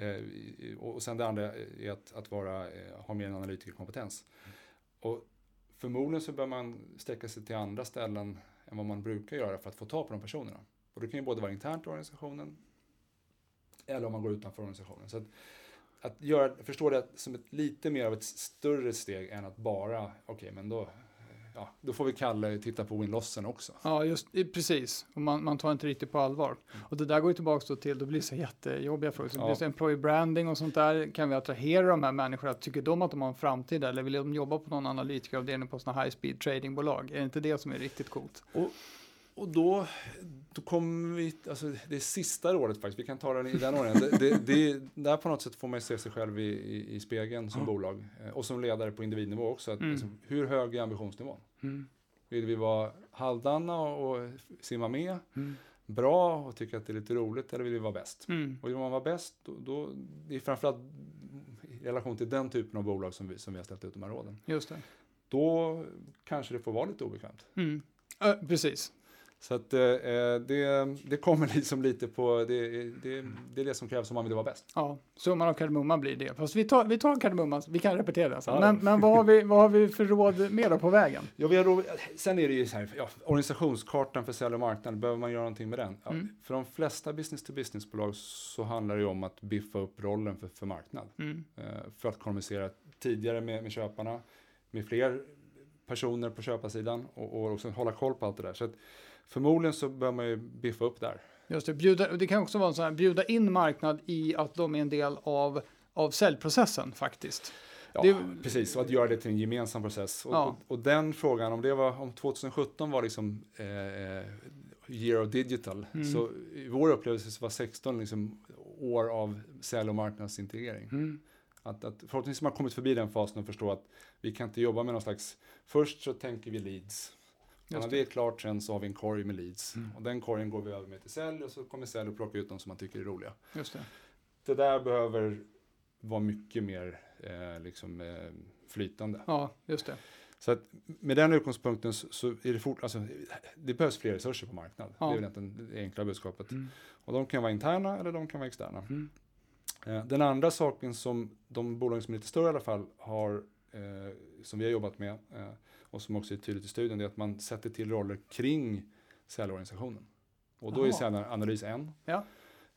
Eh, och sen det andra är att, att vara, eh, ha mer en analytikerkompetens. Och förmodligen så bör man sträcka sig till andra ställen än vad man brukar göra för att få tag på de personerna. Och det kan ju både vara internt i organisationen eller om man går utanför organisationen. Så att, att göra, förstå det som ett lite mer av ett större steg än att bara, okej men då, ja, då får vi Kalle titta på win-lossen också. Ja, just precis. Och man, man tar inte riktigt på allvar. Och det där går ju tillbaka då till, då blir det så jättejobbiga frågor. Så det Ja. blir så employee branding och sånt där. Kan vi attrahera de här människorna? Tycker de att de har en framtid eller vill de jobba på någon analytikeravdelning på sådana high speed tradingbolag? Är det inte det som är riktigt coolt? Och, och då, då kommer vi, alltså det är sista rådet faktiskt, vi kan ta den i den ordningen. Det, det, det, där på något sätt får man se sig själv i, i, i spegeln som bolag eh, och som ledare på individnivå också. Att, Mm. liksom, hur hög är ambitionsnivån? Mm. Vill vi vara halvdana och, och simma med, Mm. bra och tycka att det är lite roligt eller vill vi vara bäst? Mm. Och vill man vara bäst, då, då det är framförallt i relation till den typen av bolag som vi, som vi har ställt ut de här råden. Just det. Då kanske det får vara lite obekvämt. Mm. Ö, precis. Så att eh, det, det kommer [laughs] liksom lite på, det, det, det är det som krävs om man vill vara bäst. Ja, summan av kardemumman blir det. Fast vi tar, vi tar kardemumman, vi kan repetera den sen. Ja. Men, men vad, har vi, vad har vi för råd mer då på vägen? [laughs] Ja, vi har sen är det ju så här, ja, organisationskartan för sälj och marknad, behöver man göra någonting med den? Ja, Mm. För de flesta business-to-business-bolag så handlar det ju om att biffa upp rollen för, för marknad. Mm. Eh, för att kommunicera tidigare med, med köparna, med fler personer på köparsidan och, och också hålla koll på allt det där. Så att förmodligen så bör man ju biffa upp där. Just det, bjuda, det kan också vara en sån här, bjuda in marknad i att de är en del av, av säljprocessen faktiskt. Ja, Det- precis, och att göra det till en gemensam process. Och, Ja. och, och den frågan, om det var, om 2017 var liksom eh, year of digital, Mm. så i vår upplevelse så var 16 liksom år av sälj och marknadsintegrering. Mm. Att, att förhoppningsvis har man kommit förbi den fasen och förstå att vi kan inte jobba med någon slags, först så tänker vi leads. Och när Just det är klart sen så har vi en korg med leads. Mm. Och den korgen går vi över med till sälj och så kommer sälj och plocka ut de som man tycker är roliga. Just det. Det där behöver vara mycket mer eh, liksom, eh, flytande. Ja, just det. Så att med den utgångspunkten så, så är det fort, alltså, det behövs fler resurser på marknad. Ja. Det är väl egentligen det enkla budskapet. Mm. Och de kan vara interna eller de kan vara externa. Mm. Eh, Den andra saken som de bolag som är lite större i alla fall har, eh, som vi har jobbat med eh, och som också är tydligt i studien, det är att man sätter till roller kring säljorganisationen. Och då är Jaha. säljanalys en. Ja.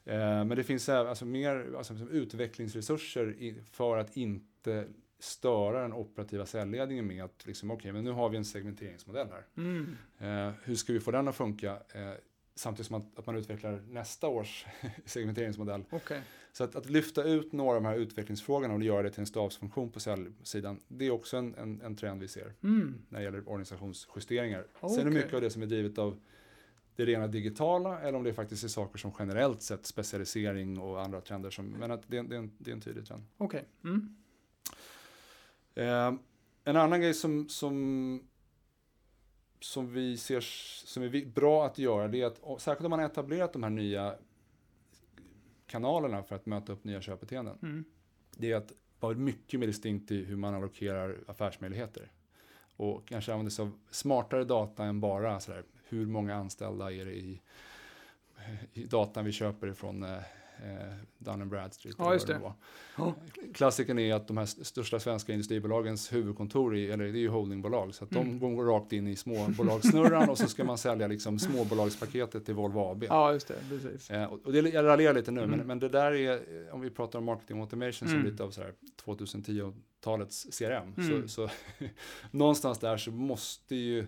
Eh, Men det finns alltså mer alltså, utvecklingsresurser i, för att inte störa den operativa säljledningen med att liksom, okej, men nu har vi en segmenteringsmodell här. Mm. Eh, hur ska vi få den att funka? Eh, samtidigt som att, att man utvecklar nästa års [laughs] segmenteringsmodell. Okej. Så att, att lyfta ut några av de här utvecklingsfrågorna och göra det till en stabsfunktion på säljsidan, det är också en, en, en trend vi ser Mm. när det gäller organisationsjusteringar. Sen är Okej. det mycket av det som är drivet av det rena digitala eller om det faktiskt är saker som generellt sett specialisering och andra trender. Som, men att det, är en- det, är en, det är en tydlig trend. Okej. Mm. Eh, en annan grej som, som, som vi ser som är bra att göra, det är att särskilt om man har etablerat de här nya kanalerna för att möta upp nya köpbeteenden. Mm. Det är att vara mycket mer distinkt i hur man allokerar affärsmöjligheter. och kanske använder sig av smartare data än bara sådär, hur många anställda är det i, i datan vi köper ifrån eh, Dun Bradstreet. Ja, just det. Ja. Klassikern är att de här största svenska industribolagens huvudkontor, i, eller det är ju holdingbolag, så att mm. de går rakt in i småbolagssnurran och så ska man sälja liksom småbolagspaketet till Volvo AB. Ja, just det. Precis. Eh, och det, jag raljerar lite nu, mm. men, men det där är, eh, om vi pratar om marketing automation, mm. som lite av 2010-talets CRM, mm. så, så [laughs] någonstans där så måste ju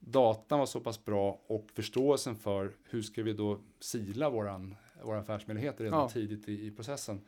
datan var så pass bra och förståelsen för hur ska vi då sila våran våra affärsmöjligheter redan ja. tidigt i, i processen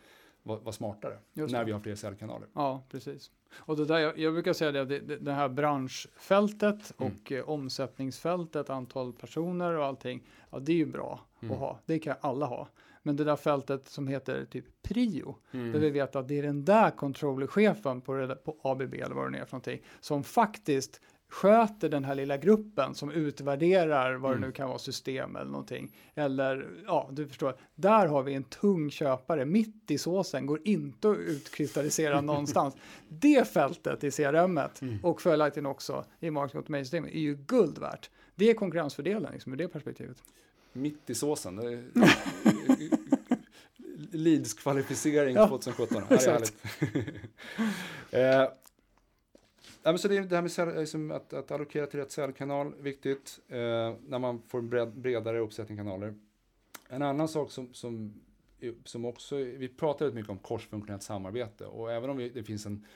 var, var smartare när vi har fler säljkanaler. Ja, precis. Och det där, jag, jag brukar säga det, det, det här branschfältet mm. och eh, omsättningsfältet, antal personer och allting, ja det är ju bra mm. att ha. Det kan alla ha. Men det där fältet som heter typ prio, mm. där vi vet att det är den där controllerchefen på, på ABB eller vad det är för någonting, som faktiskt sköter den här lilla gruppen som utvärderar vad mm. det nu kan vara, system eller någonting. Eller, ja, du förstår, där har vi en tung köpare mitt i såsen, går inte att utkristallisera [laughs] någonstans. Det fältet i CRM mm. och följaktligen också i marketing automation-systemet är ju guld värt. Det är konkurrensfördelen liksom, ur det perspektivet. Mitt i såsen. [laughs] Leads-kvalificering ja, 2017. Här [laughs] är härligt. Ja, men så det, är det här med liksom, att, att allokera till rätt säljkanal, viktigt. Eh, när man får en bred, bredare uppsättning kanaler. En annan sak som, som, som också, vi pratar väldigt mycket om korsfunktionellt samarbete och även om vi, det finns en,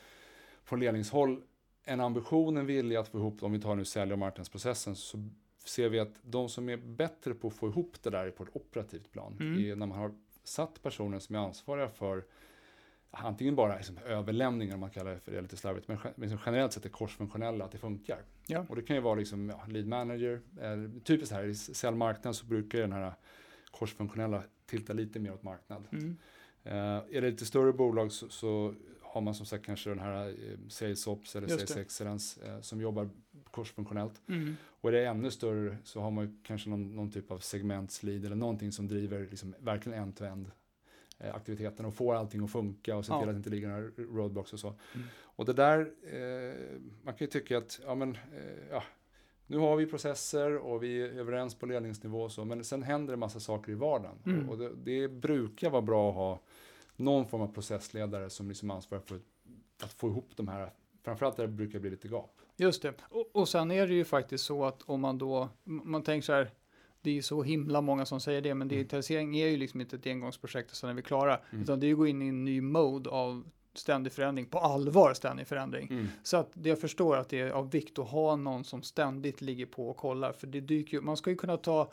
från ledningshåll, en ambition, en vilja att få ihop, om vi tar nu sälj och marknadsprocessen, så ser vi att de som är bättre på att få ihop det där på ett operativt plan, mm. är när man har satt personer som är ansvariga för antingen bara liksom överlämningar, om man kallar det för det lite slarvigt, men liksom generellt sett är korsfunktionella, att det funkar. Ja. Och det kan ju vara liksom, ja, lead manager, eh, typiskt här i säljmarknaden så brukar den här korsfunktionella tilta lite mer åt marknad. Mm. Eh, är det lite större bolag så, så, har man som sagt kanske den här eh, sales ops eller sales excellence eh, som jobbar korsfunktionellt. Mm. Och är det ännu större så har man kanske någon, någon typ av segmentslead eller någonting som driver liksom verkligen end-to-end Eh, aktiviteten och får allting att funka och se ja. till att det inte ligger några roadblocks och så. Mm. Och det där, eh, man kan ju tycka att, ja men, eh, ja, nu har vi processer och vi är överens på ledningsnivå och så, men sen händer det massa saker i vardagen. Mm. Och det, det, brukar vara bra att ha någon form av processledare som liksom ansvarar för att få ihop de här, framförallt där det brukar bli lite gap. Just det, och, och sen är det ju faktiskt så att om man då, man tänker så här, det är så himla många som säger det, men mm. digitalisering är ju liksom inte ett engångsprojekt och sen är vi klara. Mm. Utan det är ju att gå in i en ny mode av ständig förändring, på allvar ständig förändring. Mm. Så att jag förstår att det är av vikt att ha någon som ständigt ligger på och kollar, för det dyker ju, man ska ju kunna ta,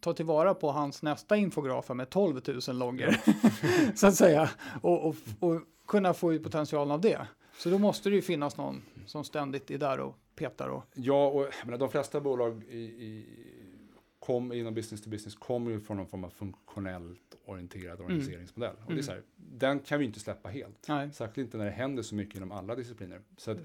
ta tillvara på hans nästa infografer med 12 000 loggor, så att säga, och, och, och kunna få ut potentialen av det. Så då måste det ju finnas någon som ständigt är där och petar. Och... Ja, och menar, de flesta bolag i, i kom, inom business to business kommer ju från någon form av funktionellt orienterad mm. organiseringsmodell. Mm. Och det är så här, den kan vi inte släppa helt. Nej. Särskilt inte när det händer så mycket inom alla discipliner. Så att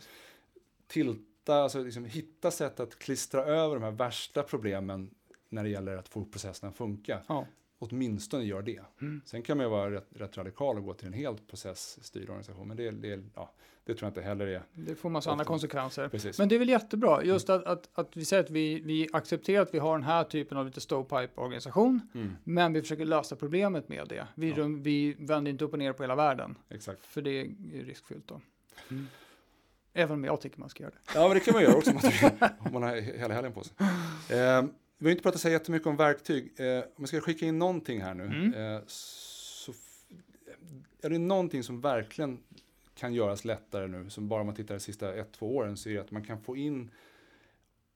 tilta, alltså liksom hitta sätt att klistra över de här värsta problemen när det gäller att få processerna att funka. Ja åtminstone gör det. Mm. Sen kan man ju vara rätt, rätt, radikal och gå till en helt processstyrd organisation, men det, det, ja, det tror jag inte heller är... Det får massa andra konsekvenser. Precis. Men det är väl jättebra, just mm. att, att, att, vi säger att vi, vi accepterar att vi har den här typen av lite stovepipe-organisation, mm. men vi försöker lösa problemet med det. Vi, ja. vi vänder inte upp och ner på hela världen, Exakt. för det är riskfyllt då. Mm. Även om jag tycker man ska göra det. Ja, men det kan man göra också om man [laughs] har hela helgen på sig. Eh, vi har inte pratat så jättemycket om verktyg. Eh, om jag ska skicka in någonting här nu. Mm. Eh, så är det någonting som verkligen kan göras lättare nu, som bara man tittar de sista ett, två åren, så är det att man kan få in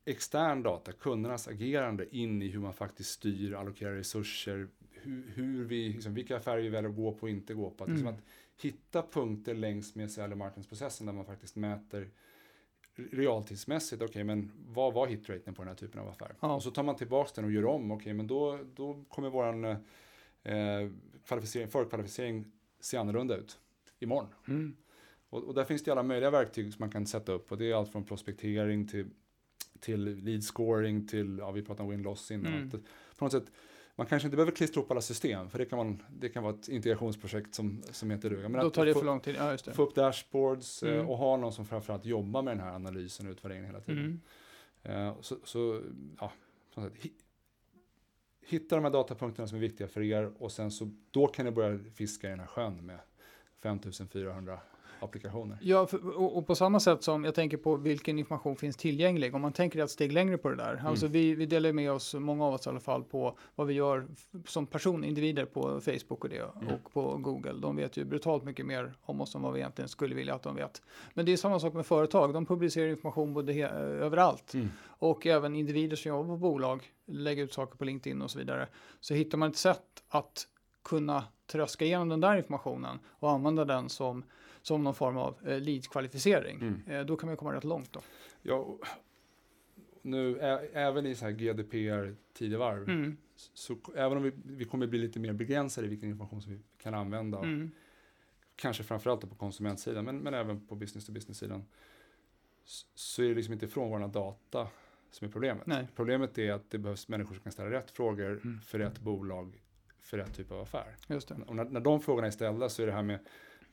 extern data, kundernas agerande in i hur man faktiskt styr, allokerar resurser, hur, hur vi, liksom, vilka affärer vi väljer att gå på och inte gå på. Att, liksom mm. liksom att hitta punkter längs med sälj och marknadsprocessen där man faktiskt mäter realtidsmässigt, okej okay, men vad var hitraten på den här typen av affär? Ja. Och så tar man tillbaka den och gör om, okej okay, men då, då kommer våran eh, kvalificering, förkvalificering se annorlunda ut imorgon. Mm. Och, och där finns det alla möjliga verktyg som man kan sätta upp och det är allt från prospektering till, till lead scoring till, ja vi pratade om win-loss innan. Mm. På något sätt man kanske inte behöver klistra upp alla system, för det kan, man, det kan vara ett integrationsprojekt som, som inte duger. Men Då tar det för lång tid, ja just det. Få upp dashboards eh, mm. och ha någon som framförallt jobbar med den här analysen och utvärderingen hela tiden. Mm. Uh, så, så, ja, hitta de här datapunkterna som är viktiga för er och sen så då kan ni börja fiska i den här sjön med 5400 applikationer. Ja, för, och, och, på samma sätt som jag tänker på vilken information finns tillgänglig. Om man tänker ett steg längre på det där. Mm. Alltså vi, vi delar med oss, många av oss i alla fall, på vad vi gör som person, individer på Facebook och det mm. och på Google. De vet ju brutalt mycket mer om oss än vad vi egentligen skulle vilja att de vet. Men det är samma sak med företag. De publicerar information både he- överallt. Mm. Och även individer som jobbar på bolag lägger ut saker på LinkedIn och så vidare. Så hittar man ett sätt att kunna tröska igenom den där informationen och använda den som, som någon form av eh, lead-kvalificering. Mm. Eh, då kan man komma rätt långt. Då. Ja, nu ä, även i så här GDPR tidevarv, mm. så även om vi, vi kommer bli lite mer begränsade i vilken information som vi kan använda, mm. kanske framförallt på konsumentsidan, men, men även på business-to-business-sidan, så är det liksom inte från våra data som är problemet. Nej. Problemet är att det behövs människor som kan ställa rätt frågor mm. för rätt bolag för rätt typ av affär. Just det. Och när, när de frågorna är ställda så är det här med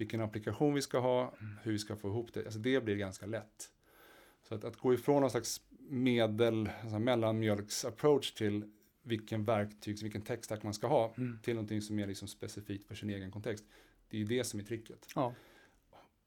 vilken applikation vi ska ha, mm. hur vi ska få ihop det, alltså det blir ganska lätt. Så att, att gå ifrån någon slags medel, alltså mellanmjölks-approach till vilken verktyg, vilken textstack man ska ha, mm. till någonting som är liksom specifikt för sin egen kontext. Det är ju det som är tricket. Ja.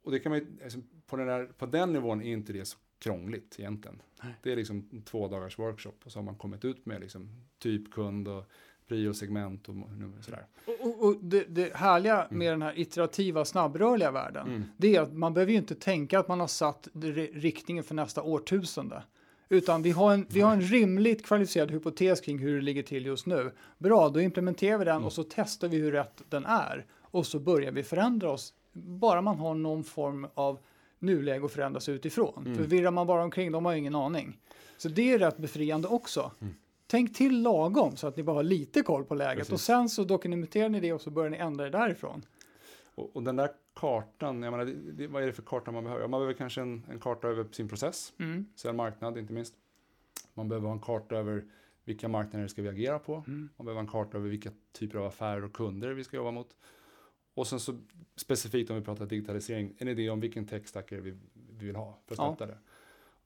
Och det kan man alltså, på, den där, på den nivån är inte det så krångligt egentligen. Nej. Det är liksom två dagars workshop och så har man kommit ut med liksom typkund och priosegment och sådär. Och, och det, det härliga mm. med den här iterativa snabbrörliga världen, mm. det är att man behöver ju inte tänka att man har satt riktningen för nästa årtusende. Utan vi har, en, vi har en rimligt kvalificerad hypotes kring hur det ligger till just nu. Bra, då implementerar vi den mm. och så testar vi hur rätt den är. Och så börjar vi förändra oss. Bara man har någon form av nuläge att förändras utifrån. Mm. För virrar man bara omkring, de har ingen aning. Så det är rätt befriande också. Mm. Tänk till lagom så att ni bara har lite koll på läget Precis. och sen så dokumenterar ni det och så börjar ni ändra det därifrån. Och, och den där kartan, jag menar, det, det, vad är det för karta man behöver? Man behöver kanske en, en karta över sin process, mm. sin marknad inte minst. Man behöver ha en karta över vilka marknader ska vi agera på. Mm. Man behöver ha en karta över vilka typer av affärer och kunder vi ska jobba mot. Och sen så specifikt om vi pratar digitalisering, en idé om vilken techstack vi, vi vill ha för att ja. det.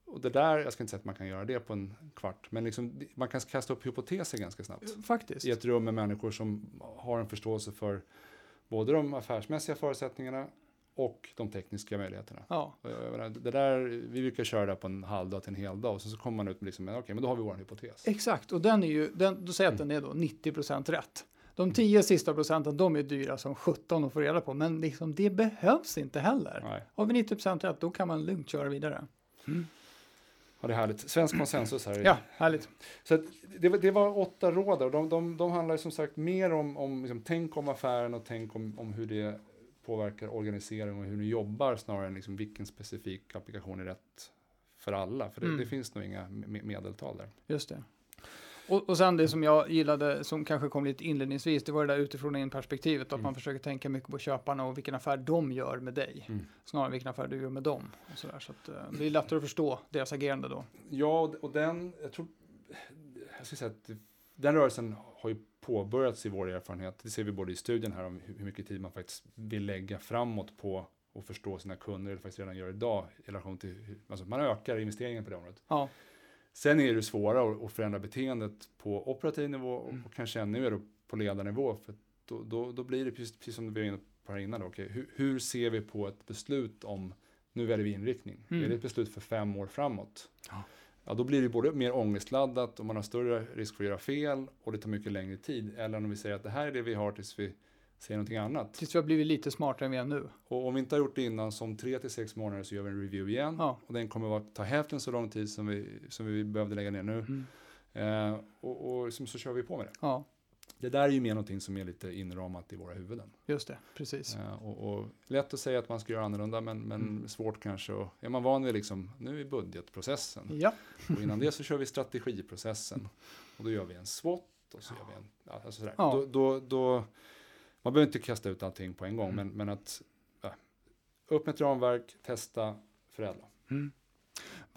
Och det där, jag ska inte säga att man kan göra det på en kvart, men liksom, man kan kasta upp hypoteser ganska snabbt. Faktiskt. I ett rum med människor som har en förståelse för både de affärsmässiga förutsättningarna och de tekniska möjligheterna. Ja. Det där, vi brukar köra det på en halvdag till en hel dag och så, så kommer man ut med, liksom, okej, okay, men då har vi vår hypotes. Exakt, och den är ju, den, då säger jag att den är då 90% rätt. De tio sista procenten, de är dyra som 17 att få reda på, men liksom, det behövs inte heller. Nej. Har vi 90% rätt, då kan man lugnt köra vidare. Mm. Ja, det är härligt. Svensk konsensus här. Ja, härligt. Så det, det, var åtta råd och de, de, de handlar som sagt mer om, om liksom, tänk om affären och tänk om, om hur det påverkar organisering och hur ni jobbar snarare än liksom, vilken specifik applikation är rätt för alla. För det, mm. det finns nog inga medeltal där. Just det. Och, och sen det som jag gillade, som kanske kom lite inledningsvis, det var det där utifrån in perspektivet, att mm. man försöker tänka mycket på köparna och vilken affär de gör med dig, mm. snarare vilken affär du gör med dem. Och så där, så att, uh, det är lättare att förstå deras agerande då. Ja, och den, jag tror, jag ska säga att den rörelsen har ju påbörjats i vår erfarenhet. Det ser vi både i studien här om hur mycket tid man faktiskt vill lägga framåt på att förstå sina kunder, eller faktiskt redan gör idag, i relation till, alltså man ökar investeringen på det området. Ja. Sen är det svårare att förändra beteendet på operativ nivå och mm. kanske ännu mer på ledarnivå. För då, då, då blir det precis, precis som du var inne på här innan. Då, okay, hur, hur, ser vi på ett beslut om, nu väljer vi inriktning. Mm. Är det ett beslut för fem år framåt? Ja. ja. då blir det både mer ångestladdat och man har större risk för att göra fel och det tar mycket längre tid. Eller om vi säger att det här är det vi har tills vi säger någonting annat. Tills vi har blivit lite smartare än vi är nu. Och om vi inte har gjort det innan, som tre till sex månader så gör vi en review igen. Ja. Och den kommer att ta hälften så lång tid som vi, som vi behövde lägga ner nu. Mm. Eh, och, och så, så kör vi på med det. Ja. Det där är ju mer någonting som är lite inramat i våra huvuden. Just det, precis. Eh, och, och, lätt att säga att man ska göra annorlunda, men, men mm. svårt kanske. Och är man van vid liksom, nu är budgetprocessen. Ja. och innan det så kör vi strategiprocessen. Och då gör vi en SWOT och så gör vi en, alltså sådär. Ja. Då, då, då man behöver inte kasta ut allting på en gång, mm. men, men att ja, upp med ett ramverk, testa, förädla. Mm.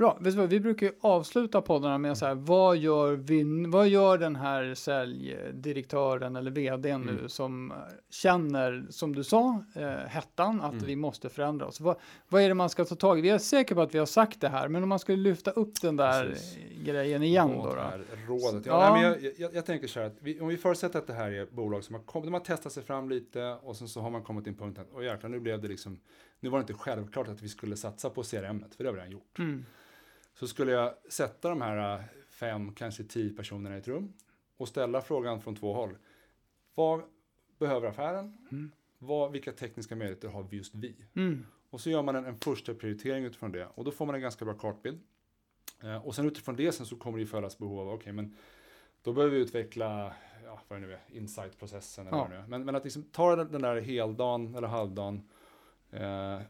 Bra. Vet du vad, vi brukar ju avsluta poddarna med så här, vad gör, vi, vad gör den här säljdirektören eller vdn nu Mm. som känner, som du sa, eh, hettan att Mm. vi måste förändra oss. Vad, vad är det man ska ta tag i? Vi är säkra på att vi har sagt det här, men om man skulle lyfta upp den där Precis. grejen igen då. Vad då. är rådet? Ja. Ja, Nej, men jag, jag, jag tänker så här att vi, om vi förutsätter att det här är bolag som har, kommit, de har testat sig fram lite och sen så har man kommit till en punkt att och jäklar, nu blev det liksom, nu var det inte självklart att vi skulle satsa på CRM, för det har vi redan gjort. Mm. Så skulle jag sätta de här äh, fem, kanske tio personerna i ett rum och ställa frågan från två håll. Vad behöver affären? Mm. Vad, vilka tekniska möjligheter har vi just vi? Mm. Och så gör man en, en första prioritering utifrån det och då får man en ganska bra kartbild. Eh, och sen utifrån det sen så kommer det ju följas behov av, okej men då behöver vi utveckla, ja vad det nu är, insight-processen eller Ja. vad det nu är. Men, men att liksom ta den, den där heldagen eller halvdagen eh,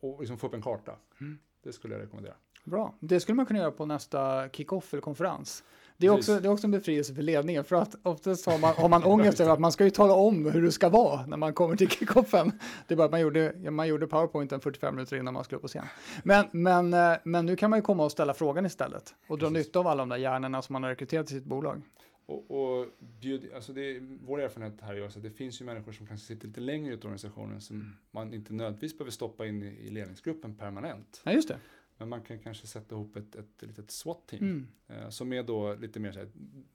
och liksom få upp en karta. Mm. Det skulle jag rekommendera. Bra. Det skulle man kunna göra på nästa kick-off eller konferens. Det är, också, det är också en befrielse för ledningen för att oftast har man, har man ångest över att man ska ju tala om hur det ska vara när man kommer till kickoffen. Det är bara att man gjorde, man gjorde powerpointen 45 minuter innan man skulle upp på scen. Men, men, eh, men nu kan man ju komma och ställa frågan istället och dra Precis. nytta av alla de där hjärnorna som man har rekryterat till sitt bolag. Och, och bjud, alltså det, är- vår erfarenhet här är att det finns ju människor som kanske sitter lite längre ut i organisationen som man inte nödvändigtvis behöver stoppa in i, i ledningsgruppen permanent. Ja, just det. Men man kan kanske sätta ihop ett, ett litet SWAT-team. Mm. Eh, som är då lite mer så här,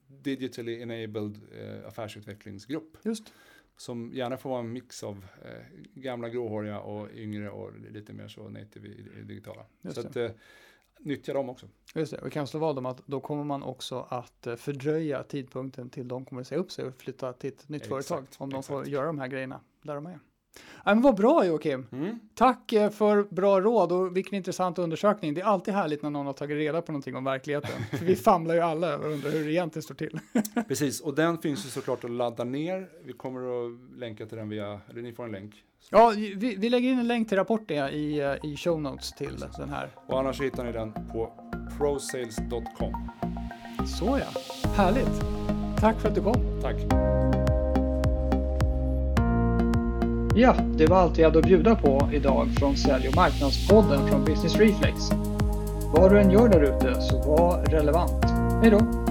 digitally enabled eh, affärsutvecklingsgrupp. Just. Som gärna får vara en mix av eh, gamla gråhåriga och yngre och lite mer så native i, i det digitala. Just så att eh, nyttja dem också. Just det, och vi kan slå vad om att då kommer man också att eh, fördröja tidpunkten till de kommer att säga upp sig och flytta till ett nytt Exakt, företag om de får göra de här grejerna där de är. Ja, men vad bra Joakim! Mm. Tack eh, för bra råd och vilken intressant undersökning. Det är alltid härligt när någon har tagit reda på någonting om verkligheten. [laughs] För vi famlar ju alla och undrar hur det egentligen står till. [laughs] Precis, och den finns ju såklart att ladda ner. Vi kommer att länka till den via, eller ni får en länk. Ja, vi, vi lägger in en länk till rapporten i, eh, i show notes till den här. Och annars hittar ni den på prosales.com. Så ja, härligt! Tack för att du kom. Tack! Ja, det var allt vi hade att bjuda på idag från Sälj och marknadspodden från Business Reflex. Vad du än gör där ute så var relevant. Hej då!